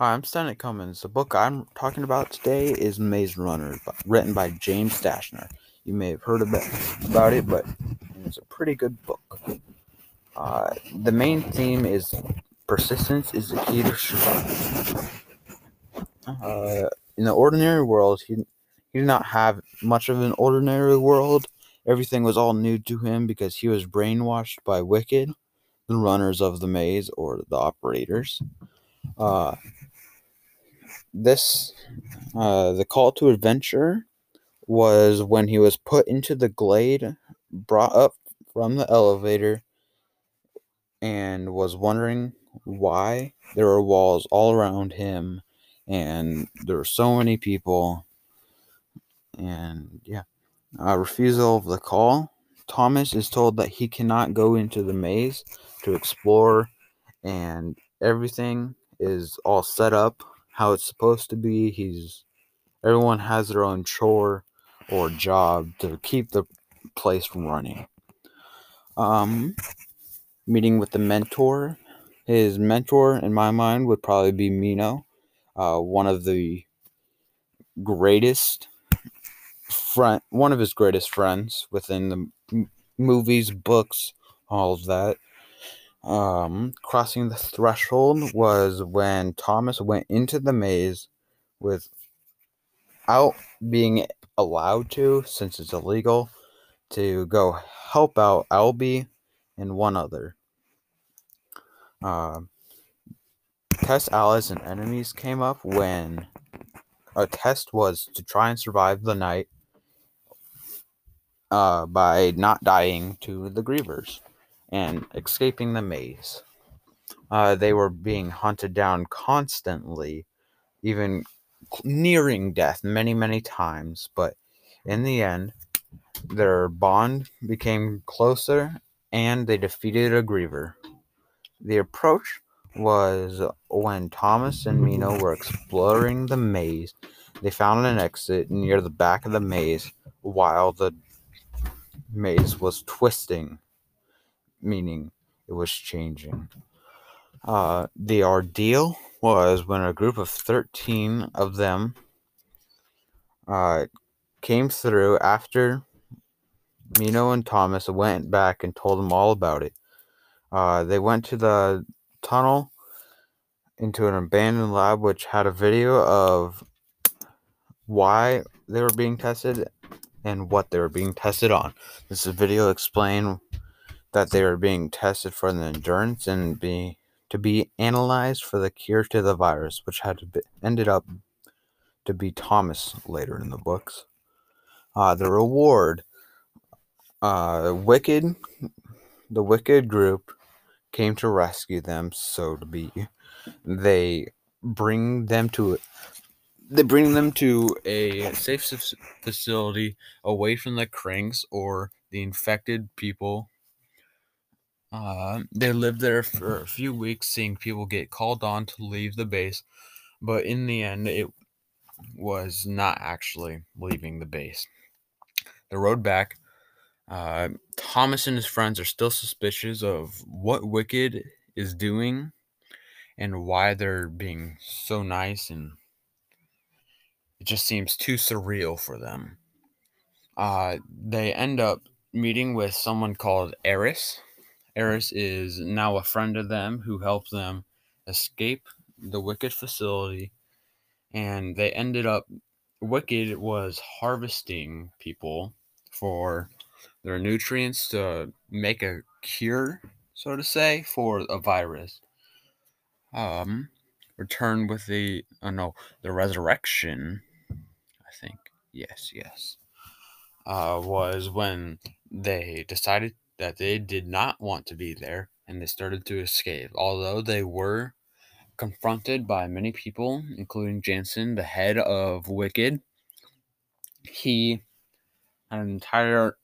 Hi, I'm Stanley Cummins. The book I'm talking about today is Maze Runner, written by James Dashner. You may have heard about it, but it's a pretty good book. Uh, the main theme is persistence is the key to survival. Uh, in the ordinary world, he, he did not have much of an ordinary world. Everything was all new to him because he was brainwashed by Wicked, the runners of the maze, or the operators. Uh, this uh, the call to adventure was when he was put into the glade, brought up from the elevator, and was wondering why there were walls all around him and there were so many people. And yeah, a refusal of the call. Thomas is told that he cannot go into the maze to explore, and everything is all set up how it's supposed to be. He's everyone has their own chore or job to keep the place from running. Um, meeting with the mentor. His mentor, in my mind, would probably be Minho, uh, one of the greatest friend, one of his greatest friends within the m- movies, books, all of that. Um, crossing the threshold was when Thomas went into the maze without being allowed to, since it's illegal, to go help out Alby and one other. Uh, test allies and enemies came up when a test was to try and survive the night uh, by not dying to the grievers and escaping the maze. Uh, they were being hunted down constantly, even nearing death many, many times. But in the end, their bond became closer and they defeated a griever. The approach was when Thomas and Minho were exploring the maze. They found an exit near the back of the maze while the maze was twisting meaning it was changing. Uh, the ordeal was when a group of 13 of them uh, came through after Minho and Thomas went back and told them all about it. Uh, they went to the tunnel into an abandoned lab which had a video of why they were being tested and what they were being tested on. This video explain that they were being tested for the endurance and be to be analyzed for the cure to the virus, which had be, ended up to be Thomas later in the books. Uh, the reward, uh, Wicked, the Wicked group came to rescue them, so to be. They bring them to they bring them to a safe facility away from the cranks or the infected people uh, they lived there for a few weeks, seeing people get called on to leave the base, but in the end, it was not actually leaving the base. The road back, uh, Thomas and his friends are still suspicious of what Wicked is doing and why they're being so nice, and it just seems too surreal for them. Uh, they end up meeting with someone called Aris Aris is now a friend of them who helped them escape the Wicked facility, and they ended up. Wicked was harvesting people for their nutrients to make a cure, so to say, for a virus. Um, return with the oh no, the resurrection. I think yes, yes. Uh, was when they decided that they did not want to be there and they started to escape. Although they were confronted by many people, including Janson, the head of Wicked, he had an entire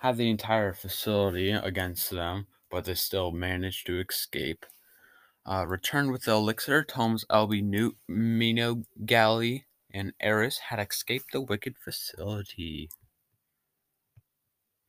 had the entire facility against them, but they still managed to escape. Uh, returned with the elixir, Thomas Alby Newt, Minho Gally, and Aris had escaped the wicked facility.